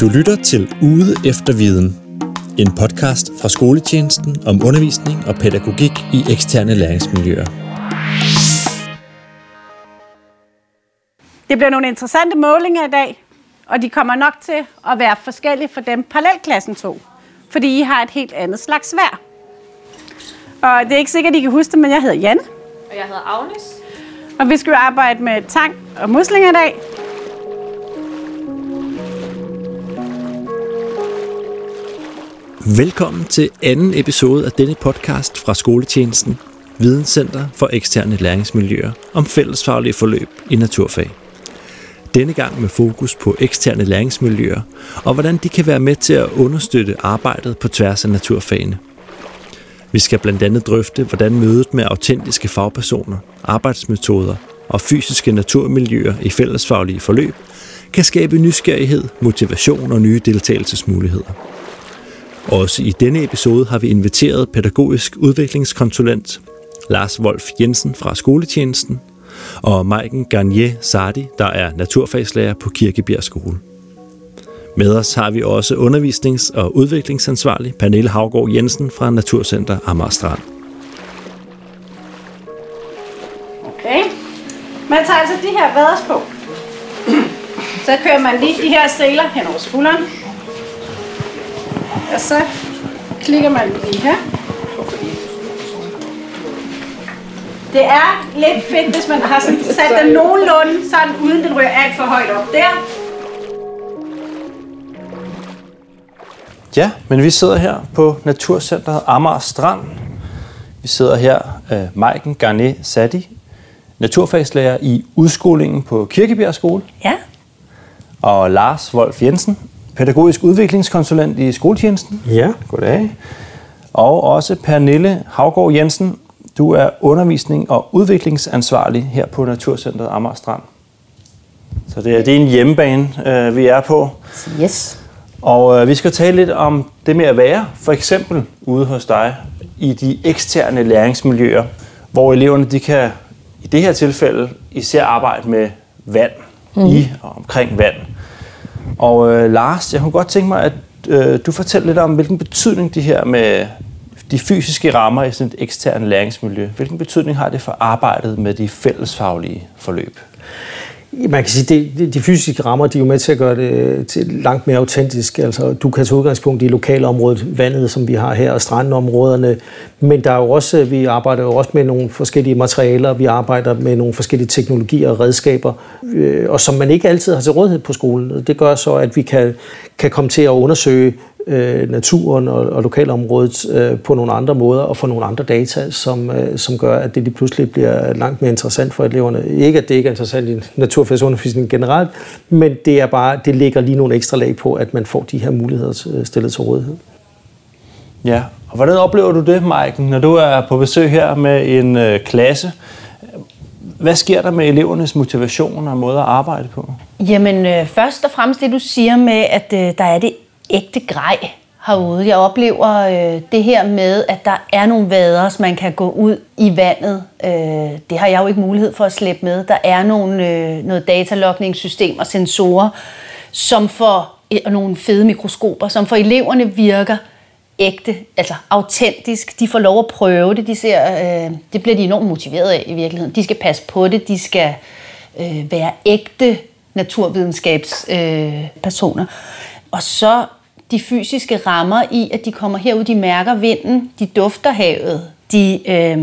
Du lytter til Ude efter Viden, en podcast fra skoletjenesten om undervisning og pædagogik i eksterne læringsmiljøer. Det bliver nogle interessante målinger i dag, og de kommer nok til at være forskellige for dem parallelklassen tog, fordi I har et helt andet slags vejr. Og det er ikke sikkert, at I kan huske det, men jeg hedder Janne. Og jeg hedder Agnes. Og vi skal jo arbejde med tang og muslinger i dag. Velkommen til anden episode af denne podcast fra Skoletjenesten, Videnscenter for eksterne læringsmiljøer om fællesfaglige forløb i naturfag. Denne gang med fokus på eksterne læringsmiljøer og hvordan de kan være med til at understøtte arbejdet på tværs af naturfagene. Vi skal blandt andet drøfte, hvordan mødet med autentiske fagpersoner, arbejdsmetoder og fysiske naturmiljøer i fællesfaglige forløb kan skabe nysgerrighed, motivation og nye deltagelsesmuligheder. Også i denne episode har vi inviteret pædagogisk udviklingskonsulent Lars Wolf Jensen fra skoletjenesten og Maiken Garnier Sardi, der er naturfagslærer på Kirkebjerg Skole. Med os har vi også undervisnings- og udviklingsansvarlig Pernille Havgård Jensen fra Naturcenter Amager Strand. Okay. Man tager altså de her vaders på. Så kører man lige de her seler hen over skulderen. Og så klikker man lige her. Det er lidt fedt, hvis man har sådan sat den nogenlunde sådan, uden den ryger alt for højt op der. Ja, men vi sidder her på Naturcenteret Amager Strand. Vi sidder her, uh, Maiken Garnet Sadi, naturfagslærer i udskolingen på Kirkebjerg Skole. Ja. Og Lars Wolf Jensen, pædagogisk udviklingskonsulent i skoletjenesten. Ja. Goddag. Og også Pernille Havgård Jensen, du er undervisning og udviklingsansvarlig her på Naturcenteret Amager Strand. Så det er, det er en hjemmebane, øh, vi er på. Yes. Og øh, vi skal tale lidt om det med at være, for eksempel ude hos dig, i de eksterne læringsmiljøer, hvor eleverne de kan i det her tilfælde især arbejde med vand, mm. i og omkring vand. Og øh, Lars, jeg kunne godt tænke mig, at øh, du fortæller lidt om, hvilken betydning det her med de fysiske rammer i sådan et eksternt læringsmiljø, hvilken betydning har det for arbejdet med de fællesfaglige forløb? Man kan sige, at de, de fysiske rammer de er jo med til at gøre det til langt mere autentisk. Altså, du kan tage udgangspunkt i lokalområdet, vandet, som vi har her, og strandområderne. Men der er jo også, vi arbejder jo også med nogle forskellige materialer, vi arbejder med nogle forskellige teknologier og redskaber, øh, og som man ikke altid har til rådighed på skolen. Det gør så, at vi kan, kan komme til at undersøge øh, naturen og, og lokalområdet øh, på nogle andre måder og få nogle andre data, som, øh, som gør, at det lige pludselig bliver langt mere interessant for eleverne. Ikke at det ikke er interessant i naturfagsundervisning generelt, men det er bare, det ligger lige nogle ekstra lag på, at man får de her muligheder øh, stillet til rådighed. Ja, og hvordan oplever du det, Maiken, når du er på besøg her med en øh, klasse? Hvad sker der med elevernes motivation og måde at arbejde på? Jamen, øh, først og fremmest det, du siger med, at øh, der er det ægte grej herude. Jeg oplever øh, det her med, at der er nogle vader, man kan gå ud i vandet. Øh, det har jeg jo ikke mulighed for at slippe med. Der er nogle, øh, noget datalogningssystem og sensorer, som for øh, og nogle fede mikroskoper, som for eleverne virker ægte, altså autentisk. De får lov at prøve det. De ser, øh, det bliver de enormt motiveret af i virkeligheden. De skal passe på det. De skal øh, være ægte naturvidenskabspersoner. Øh, personer. og så de fysiske rammer i, at de kommer herud, de mærker vinden, de dufter havet, de, øh,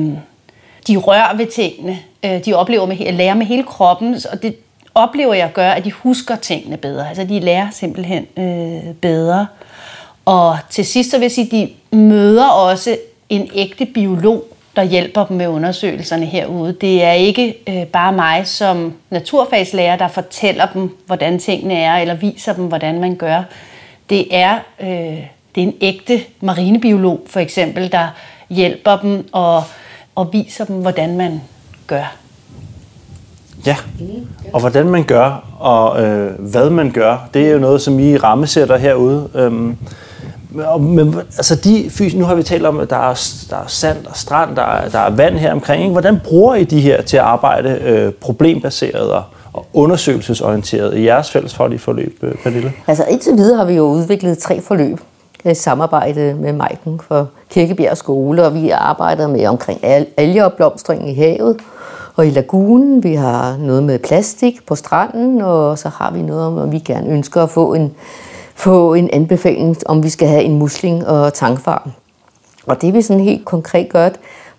de rører ved tingene, øh, de oplever med, lærer med hele kroppen, og det oplever jeg gør, at de husker tingene bedre. Altså de lærer simpelthen øh, bedre. Og til sidst så vil jeg sige, at de møder også en ægte biolog, der hjælper dem med undersøgelserne herude. Det er ikke øh, bare mig som naturfagslærer, der fortæller dem, hvordan tingene er, eller viser dem, hvordan man gør det er, øh, det er en ægte marinebiolog for eksempel, der hjælper dem og, og viser dem, hvordan man gør. Ja, og hvordan man gør, og øh, hvad man gør, det er jo noget, som I rammesætter herude. Øhm, men altså de nu har vi talt om, at der er, der er sand og strand, der er, der er vand her omkring. Ikke? Hvordan bruger I de her til at arbejde øh, problembaseret og, og undersøgelsesorienteret i jeres fællesfaglige forløb, øh, Pernille? Altså indtil videre har vi jo udviklet tre forløb i samarbejde med Majken for Kirkebjerg Skole, og vi arbejder med omkring algeopblomstring i havet og i lagunen. Vi har noget med plastik på stranden, og så har vi noget om, at vi gerne ønsker at få en, få en anbefaling, om vi skal have en musling og tangfarm. Og det vi sådan helt konkret gør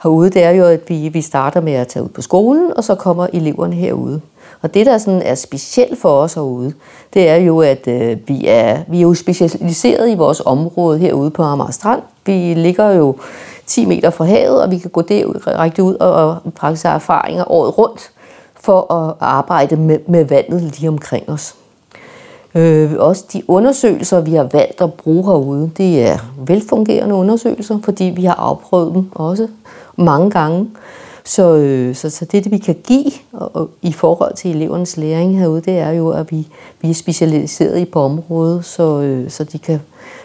herude, det er jo, at vi, vi starter med at tage ud på skolen, og så kommer eleverne herude. Og det, der sådan er specielt for os herude, det er jo, at øh, vi, er, vi er jo specialiseret i vores område herude på Amager Strand. Vi ligger jo 10 meter fra havet, og vi kan gå direkte ud og, og praktisere erfaringer året rundt for at arbejde med, med vandet lige omkring os. Øh, også de undersøgelser, vi har valgt at bruge herude, det er velfungerende undersøgelser, fordi vi har afprøvet dem også mange gange. Så, øh, så, så det, det, vi kan give og, og, i forhold til elevernes læring herude, det er jo, at vi, vi er specialiseret i på området, så, øh, så de kan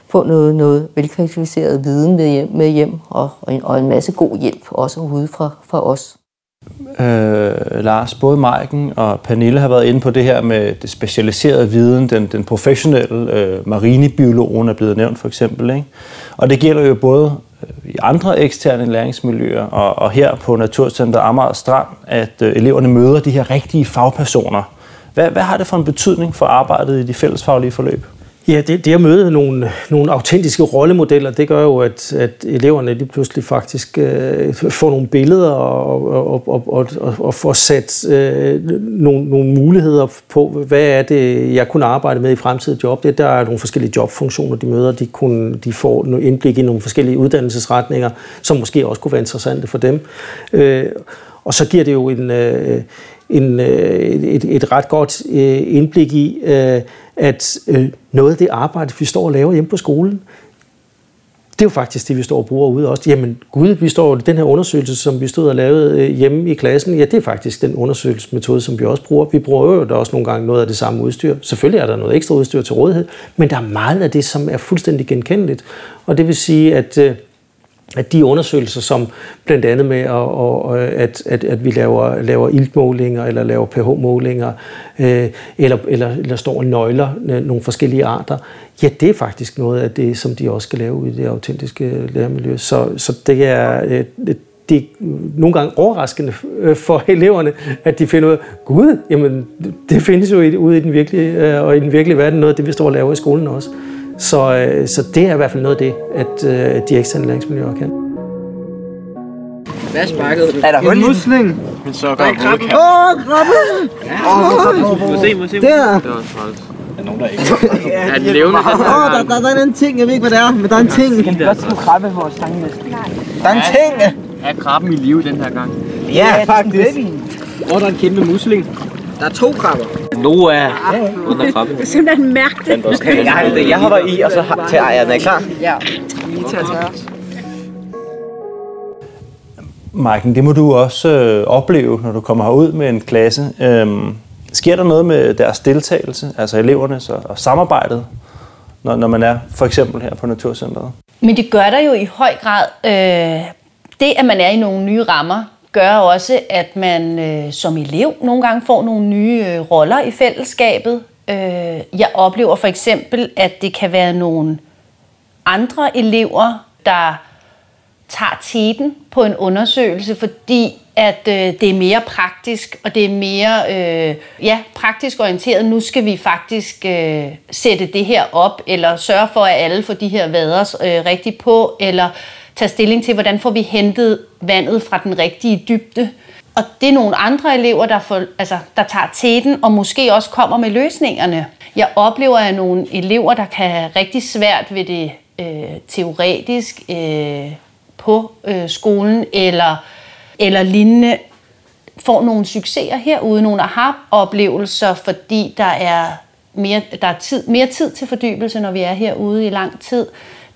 få noget, noget velkvalificeret viden med hjem, med hjem og, og, en, og en masse god hjælp også ude fra, fra os. Øh, Lars, både Maiken og Pernille har været inde på det her med det specialiserede viden, den, den professionelle øh, marinebiologen er blevet nævnt for eksempel. Ikke? Og det gælder jo både øh, i andre eksterne læringsmiljøer og, og her på Naturcenter Amager Strand, at øh, eleverne møder de her rigtige fagpersoner. Hvad, hvad har det for en betydning for arbejdet i de fællesfaglige forløb? Ja, det, det at møde nogle, nogle autentiske rollemodeller, det gør jo, at, at eleverne lige pludselig faktisk øh, får nogle billeder og, og, og, og, og, og får sat øh, nogle, nogle muligheder på, hvad er det, jeg kunne arbejde med i fremtidige job. Det, der er nogle forskellige jobfunktioner, de møder. De, kunne, de får nogle indblik i nogle forskellige uddannelsesretninger, som måske også kunne være interessante for dem. Øh, og så giver det jo en... Øh, en, øh, et, et ret godt øh, indblik i, øh, at noget af det arbejde, vi står og laver hjemme på skolen, det er jo faktisk det, vi står og bruger ude også. Jamen gud, vi står den her undersøgelse, som vi stod og lavede hjemme i klassen, ja, det er faktisk den undersøgelsesmetode, som vi også bruger. Vi bruger jo da også nogle gange noget af det samme udstyr. Selvfølgelig er der noget ekstra udstyr til rådighed, men der er meget af det, som er fuldstændig genkendeligt. Og det vil sige, at at de undersøgelser, som blandt andet med, at, at, at, at vi laver, laver iltmålinger eller laver pH-målinger, øh, eller, eller, eller står og nøgler øh, nogle forskellige arter, ja, det er faktisk noget af det, som de også skal lave i det autentiske læremiljø. Så, så det er... Øh, det er nogle gange overraskende øh, for eleverne, at de finder ud af, gud, jamen, det findes jo ude i den virkelige, øh, og i den virkelige verden, noget af det, vi står og laver i skolen også. Så, øh, så det er i hvert fald noget af det, at øh, de eksterne læringsmiljøer kan. Hvad sparkede du? Er der hul i musling? Min sokker er krabbe. Åh, krabbe! Må se, må se. Der. Det var træls. Er nogen, der ikke er den levende? Åh, der, der, der er en ting, jeg ved ikke, hvad det er, men der er en ting. Skal vi godt skulle krabbe vores tangliste? Der er en ting! Er krabben i live den her gang? Ja, faktisk. Åh, der er en kæmpe musling. Der er to krabber. Noah er under krabben. Det er simpelthen mærkeligt. Okay, jeg, har, jeg hopper i, og så tager jeg den. Er I klar? Ja. Lige til at tørre. Maiken, det må du også øh, opleve, når du kommer herud med en klasse. Øhm, sker der noget med deres deltagelse, altså elevernes og, og samarbejdet, når, når man er for eksempel her på Naturcenteret? Men det gør der jo i høj grad. Øh, det, at man er i nogle nye rammer, gør også, at man øh, som elev nogle gange får nogle nye øh, roller i fællesskabet. Øh, jeg oplever for eksempel, at det kan være nogle andre elever, der tager teten på en undersøgelse, fordi at øh, det er mere praktisk, og det er mere øh, ja, praktisk orienteret. Nu skal vi faktisk øh, sætte det her op, eller sørge for, at alle får de her vaders øh, rigtigt på, eller tage stilling til, hvordan får vi hentet vandet fra den rigtige dybde. Og det er nogle andre elever, der, får, altså, der tager tæten og måske også kommer med løsningerne. Jeg oplever, at nogle elever, der kan have rigtig svært ved det øh, teoretisk øh, på øh, skolen eller, eller lignende, får nogle succeser herude, nogle aha-oplevelser, fordi der er, mere, der er tid, mere tid til fordybelse, når vi er herude i lang tid.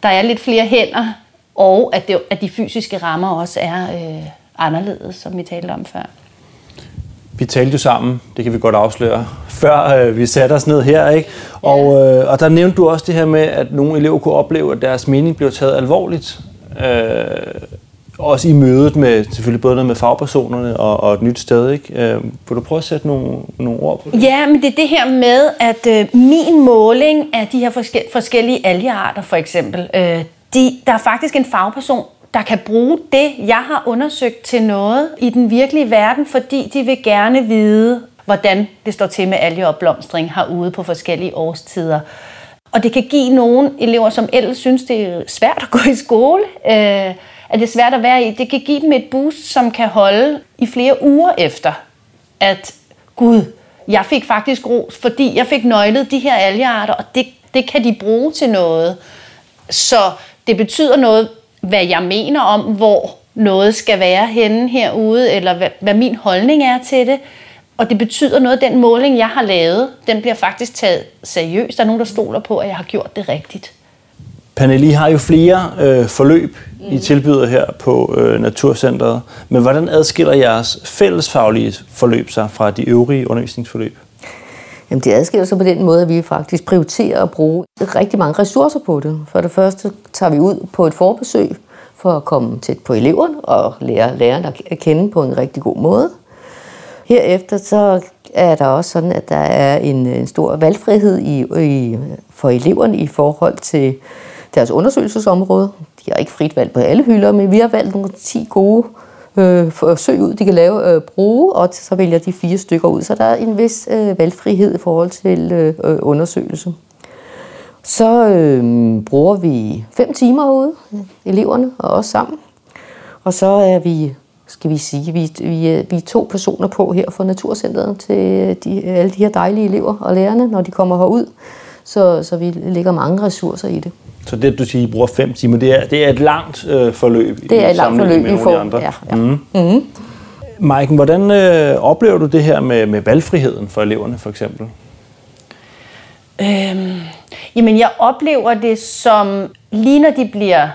Der er lidt flere hænder, og at, det, at de fysiske rammer også er øh, anderledes, som vi talte om før. Vi talte jo sammen, det kan vi godt afsløre, før øh, vi satte os ned her, ikke? Og, øh, og der nævnte du også det her med, at nogle elever kunne opleve, at deres mening blev taget alvorligt. Øh, også i mødet med selvfølgelig både noget med fagpersonerne og, og et nyt sted, ikke? Øh, vil du prøve at sætte nogle, nogle ord på det? Ja, men det er det her med, at øh, min måling af de her forske- forskellige algearter, for eksempel, øh, de, der er faktisk en fagperson, der kan bruge det, jeg har undersøgt til noget i den virkelige verden, fordi de vil gerne vide, hvordan det står til med algeopblomstring herude på forskellige årstider. Og det kan give nogle elever, som ellers synes, det er svært at gå i skole, øh, at det er svært at være i, det kan give dem et boost, som kan holde i flere uger efter, at gud, jeg fik faktisk ros, fordi jeg fik nøglet de her algearter, og det, det kan de bruge til noget. Så det betyder noget, hvad jeg mener om, hvor noget skal være henne herude, eller hvad, hvad min holdning er til det. Og det betyder noget, den måling, jeg har lavet, den bliver faktisk taget seriøst. Der er nogen, der stoler på, at jeg har gjort det rigtigt. Pernille, I har jo flere øh, forløb, mm. I tilbyder her på øh, Naturcenteret. Men hvordan adskiller jeres fællesfaglige forløb sig fra de øvrige undervisningsforløb? Jamen, det adskiller sig på den måde, at vi faktisk prioriterer at bruge rigtig mange ressourcer på det. For det første tager vi ud på et forbesøg for at komme tæt på eleverne og lære lærerne at kende på en rigtig god måde. Herefter så er der også sådan, at der er en, en stor valgfrihed i, i, for eleverne i forhold til deres undersøgelsesområde. De har ikke frit valg på alle hylder, men vi har valgt nogle 10 gode øh, forsøg øh, ud, de kan lave øh, bruge, og så vælger de fire stykker ud. Så der er en vis øh, valgfrihed i forhold til øh, øh undersøgelse. Så øh, bruger vi fem timer ude, eleverne og os sammen. Og så er vi, skal vi sige, vi, vi, øh, vi er to personer på her for Naturcenteret til de, alle de her dejlige elever og lærerne, når de kommer herud. Så, så vi lægger mange ressourcer i det. Så det, du siger, I bruger fem timer, det er, det er et langt øh, forløb? Det er et langt forløb, vi får. Andre. Ja, ja. Mm. Mm. Maiken, hvordan øh, oplever du det her med, med valgfriheden for eleverne, for eksempel? Øhm, jamen, jeg oplever det som, lige når de bliver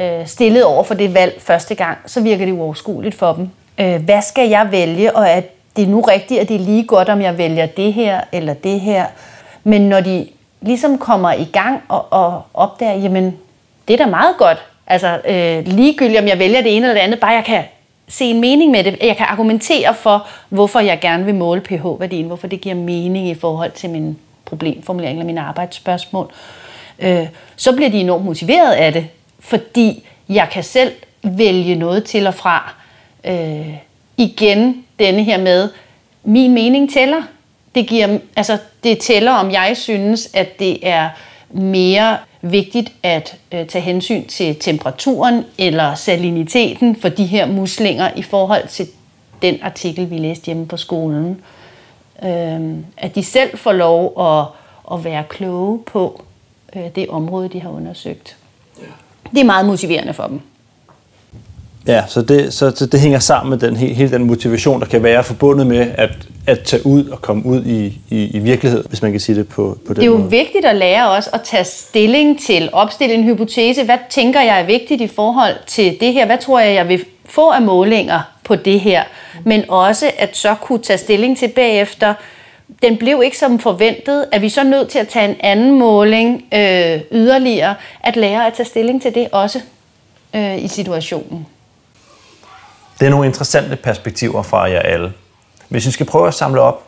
øh, stillet over for det valg første gang, så virker det uoverskueligt for dem. Øh, hvad skal jeg vælge, og er det nu rigtigt, at det er lige godt, om jeg vælger det her eller det her? Men når de ligesom kommer i gang og, og opdager, jamen, det er da meget godt. Altså, øh, ligegyldigt om jeg vælger det ene eller det andet, bare jeg kan se en mening med det. Jeg kan argumentere for, hvorfor jeg gerne vil måle pH-værdien, hvorfor det giver mening i forhold til min problemformulering eller mine arbejdsspørgsmål. Øh, så bliver de enormt motiveret af det, fordi jeg kan selv vælge noget til og fra. Øh, igen denne her med, min mening tæller det, giver, altså, det tæller, om jeg synes, at det er mere vigtigt at øh, tage hensyn til temperaturen eller saliniteten for de her muslinger i forhold til den artikel, vi læste hjemme på skolen. Øh, at de selv får lov at, at være kloge på øh, det område, de har undersøgt. Det er meget motiverende for dem. Ja, så det, så, så det hænger sammen med den, hele den motivation, der kan være forbundet med at, at tage ud og komme ud i, i, i virkelighed, hvis man kan sige det på, på den Det er jo måde. vigtigt at lære os at tage stilling til, opstille en hypotese. Hvad tænker jeg er vigtigt i forhold til det her? Hvad tror jeg, jeg vil få af målinger på det her? Men også at så kunne tage stilling til bagefter, den blev ikke som forventet. Er vi så nødt til at tage en anden måling øh, yderligere? At lære at tage stilling til det også øh, i situationen. Det er nogle interessante perspektiver fra jer alle. Hvis vi skal prøve at samle op,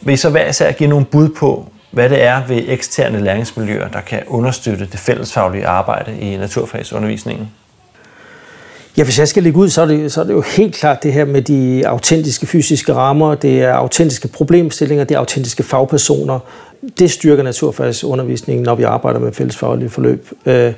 vil I så hver især give nogle bud på, hvad det er ved eksterne læringsmiljøer, der kan understøtte det fællesfaglige arbejde i naturfagsundervisningen? Ja, hvis jeg skal lægge ud, så er, det, så er det jo helt klart det her med de autentiske fysiske rammer, det er autentiske problemstillinger, det er autentiske fagpersoner. Det styrker naturfagsundervisningen, når vi arbejder med fællesfaglige forløb. Øh,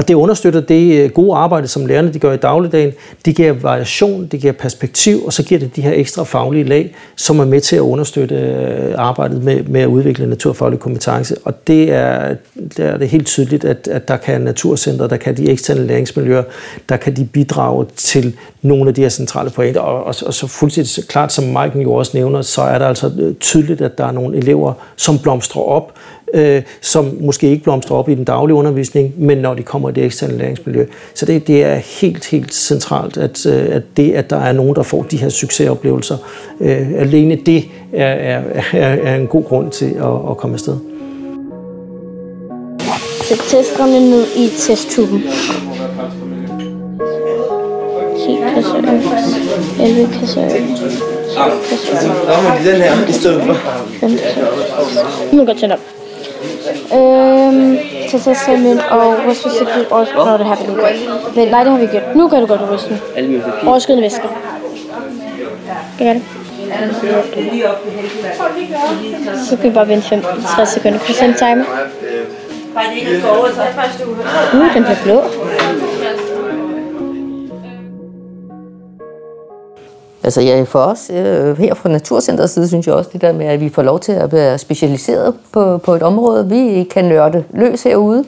og det understøtter det øh, gode arbejde, som lærerne de gør i dagligdagen. Det giver variation, det giver perspektiv, og så giver det de her ekstra faglige lag, som er med til at understøtte øh, arbejdet med, med at udvikle naturfaglig kompetence. Og det er, det er det helt tydeligt, at, at der kan Naturcenter, der kan de eksterne læringsmiljøer, der kan de bidrage til nogle af de her centrale pointer. Og, og, og så fuldstændig klart, som Maiken jo også nævner, så er der altså øh, tydeligt, at der er nogle elever, som blomstrer op, øh, som måske ikke blomstrer op i den daglige undervisning, men når de kommer i det eksterne læringsmiljø. Så det, det er helt, helt centralt, at, øh, at det, at der er nogen, der får de her succesoplevelser, øh, alene det er, er, er, er en god grund til at, at komme afsted. Sæt testerne ned i testtuben. 10 kassører. 11 kassører. Der må de den her i stedet for. 5 kassører. Nu må godt tænde op. Øhm, tag testerne og ryst forsigtigt overskydende. Nå, det har vi nu gjort. Vent, nej, det har vi gjort. Nu gør du godt rysten. Overskydende væsker. Det gør det. Så kan vi bare vente 5-60 sekunder. Kan du sende timer? Uh, den bliver blå. Altså ja, for os øh, her fra Naturcenterets side, synes jeg også det der med, at vi får lov til at være specialiseret på, på et område. Vi kan nørde løs herude,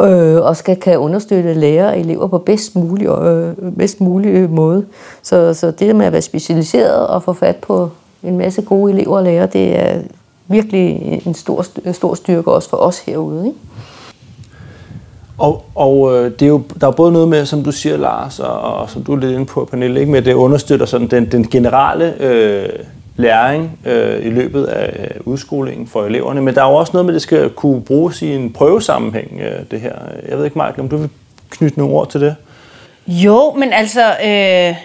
øh, og skal kan understøtte lærere og elever på bedst mulig, øh, bedst mulig måde. Så, så det med at være specialiseret og få fat på en masse gode elever og lærere, det er virkelig en stor, stor styrke også for os herude. Ikke? Og, og øh, det er jo, der er både noget med, som du siger, Lars, og, og som du er lidt inde på, Pernille, ikke? med at det understøtter sådan den, den generelle øh, læring øh, i løbet af udskolingen for eleverne. Men der er jo også noget med, at det skal kunne bruges i en prøvesammenhæng, øh, det her. Jeg ved ikke, Michael, om du vil knytte nogle ord til det? Jo, men altså, øh,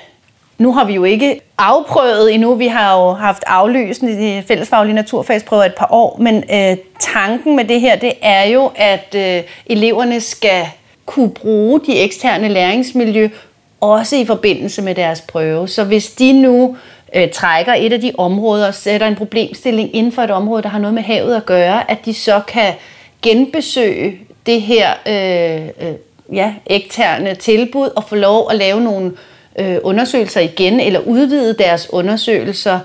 nu har vi jo ikke afprøvet endnu. Vi har jo haft aflyst de fællesfaglige naturfagsprøver et par år, men øh, tanken med det her, det er jo, at øh, eleverne skal kunne bruge de eksterne læringsmiljø også i forbindelse med deres prøve. Så hvis de nu øh, trækker et af de områder og sætter en problemstilling inden for et område, der har noget med havet at gøre, at de så kan genbesøge det her øh, øh, ja, eksterne tilbud og få lov at lave nogle øh, Øh, undersøgelser igen, eller udvide deres undersøgelser,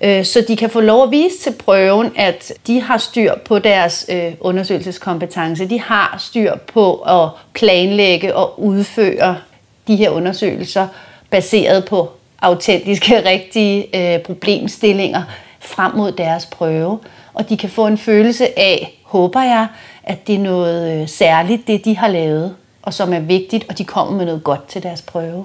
øh, så de kan få lov at vise til prøven, at de har styr på deres øh, undersøgelseskompetence. De har styr på at planlægge og udføre de her undersøgelser baseret på autentiske, rigtige øh, problemstillinger frem mod deres prøve. Og de kan få en følelse af, håber jeg, at det er noget øh, særligt, det de har lavet, og som er vigtigt, og de kommer med noget godt til deres prøve.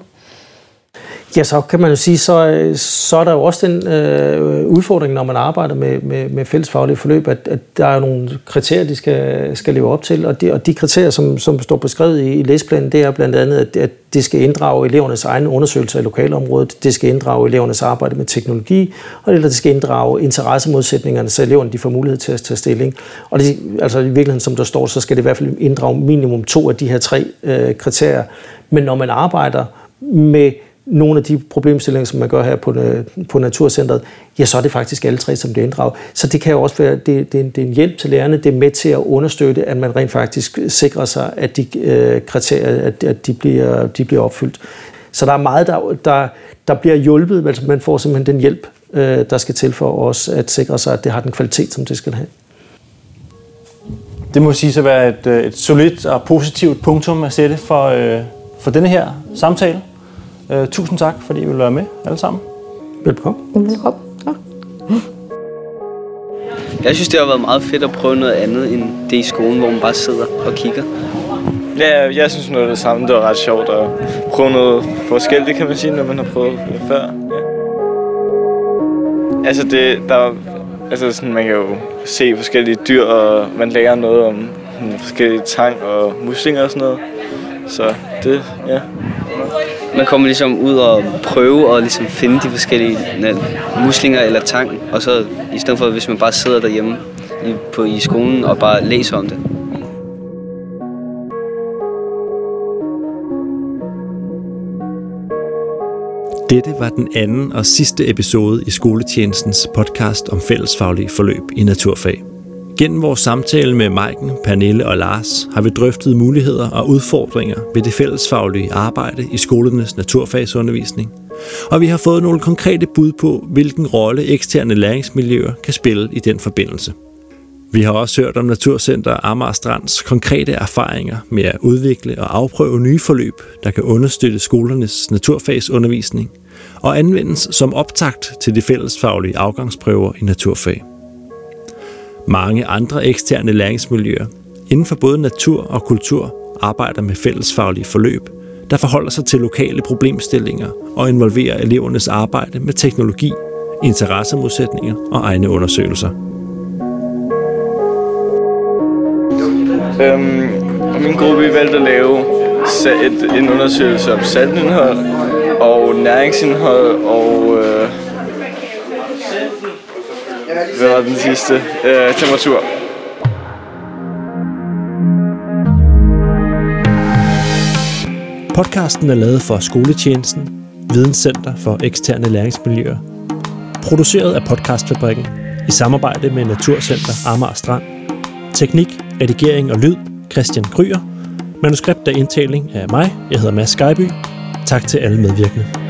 Ja, så kan man jo sige, så, så er der jo også den øh, udfordring, når man arbejder med, med, med fællesfaglige forløb, at, at der er nogle kriterier, de skal, skal leve op til, og de, og de kriterier, som, som står beskrevet i, i læsplanen, det er blandt andet, at, at det skal inddrage elevernes egne undersøgelser i lokalområdet, det skal inddrage elevernes arbejde med teknologi, og det skal inddrage interessemodsætningerne, så eleverne de får mulighed til at tage stilling. Og det, altså i virkeligheden, som der står, så skal det i hvert fald inddrage minimum to af de her tre øh, kriterier. Men når man arbejder med nogle af de problemstillinger, som man gør her på, øh, på Naturcentret, ja, så er det faktisk alle tre, som bliver inddraget. Så det kan jo også være, det, det, er en, det er en hjælp til lærerne, det er med til at understøtte, at man rent faktisk sikrer sig, at de øh, kriterier, at, at de, bliver, de bliver opfyldt. Så der er meget, der, der, der bliver hjulpet, altså man får simpelthen den hjælp, øh, der skal til for os at sikre sig, at det har den kvalitet, som det skal have. Det må sige at være et, øh, et solidt og positivt punktum at sætte for, øh, for denne her samtale. Uh, tusind tak, fordi I vil være med alle sammen. Velkommen. Velkommen. Ja. Jeg synes, det har været meget fedt at prøve noget andet end det i skolen, hvor man bare sidder og kigger. Ja, jeg synes noget af det samme. Det var ret sjovt at prøve noget forskelligt, kan man sige, når man har prøvet det før. Ja. Altså, det, der, altså sådan, man kan jo se forskellige dyr, og man lærer noget om forskellige tang og muslinger og sådan noget. Så det, ja. Man kommer ligesom ud og prøve og ligesom finde de forskellige øh, muslinger eller tang, og så i stedet for, hvis man bare sidder derhjemme i, på, i skolen og bare læser om det. Dette var den anden og sidste episode i skoletjenestens podcast om fællesfaglige forløb i naturfag. Gennem vores samtale med Maiken, Pernille og Lars har vi drøftet muligheder og udfordringer ved det fællesfaglige arbejde i skolernes naturfagsundervisning. Og vi har fået nogle konkrete bud på, hvilken rolle eksterne læringsmiljøer kan spille i den forbindelse. Vi har også hørt om Naturcenter Amager Strands konkrete erfaringer med at udvikle og afprøve nye forløb, der kan understøtte skolernes naturfagsundervisning og anvendes som optakt til de fællesfaglige afgangsprøver i naturfag. Mange andre eksterne læringsmiljøer inden for både natur og kultur arbejder med fællesfaglige forløb, der forholder sig til lokale problemstillinger og involverer elevernes arbejde med teknologi, interessemodsætninger og egne undersøgelser. Øhm, og min gruppe valgte at lave et, en undersøgelse om saltindhold og næringsindhold og øh, været den sidste? Øh, temperatur. Podcasten er lavet for Skoletjenesten, Videnscenter for eksterne læringsmiljøer. Produceret af Podcastfabrikken i samarbejde med Naturcenter Amager Strand. Teknik, redigering og lyd Christian Kryer. Manuskript og indtaling af mig. Jeg hedder Mads Skyby. Tak til alle medvirkende.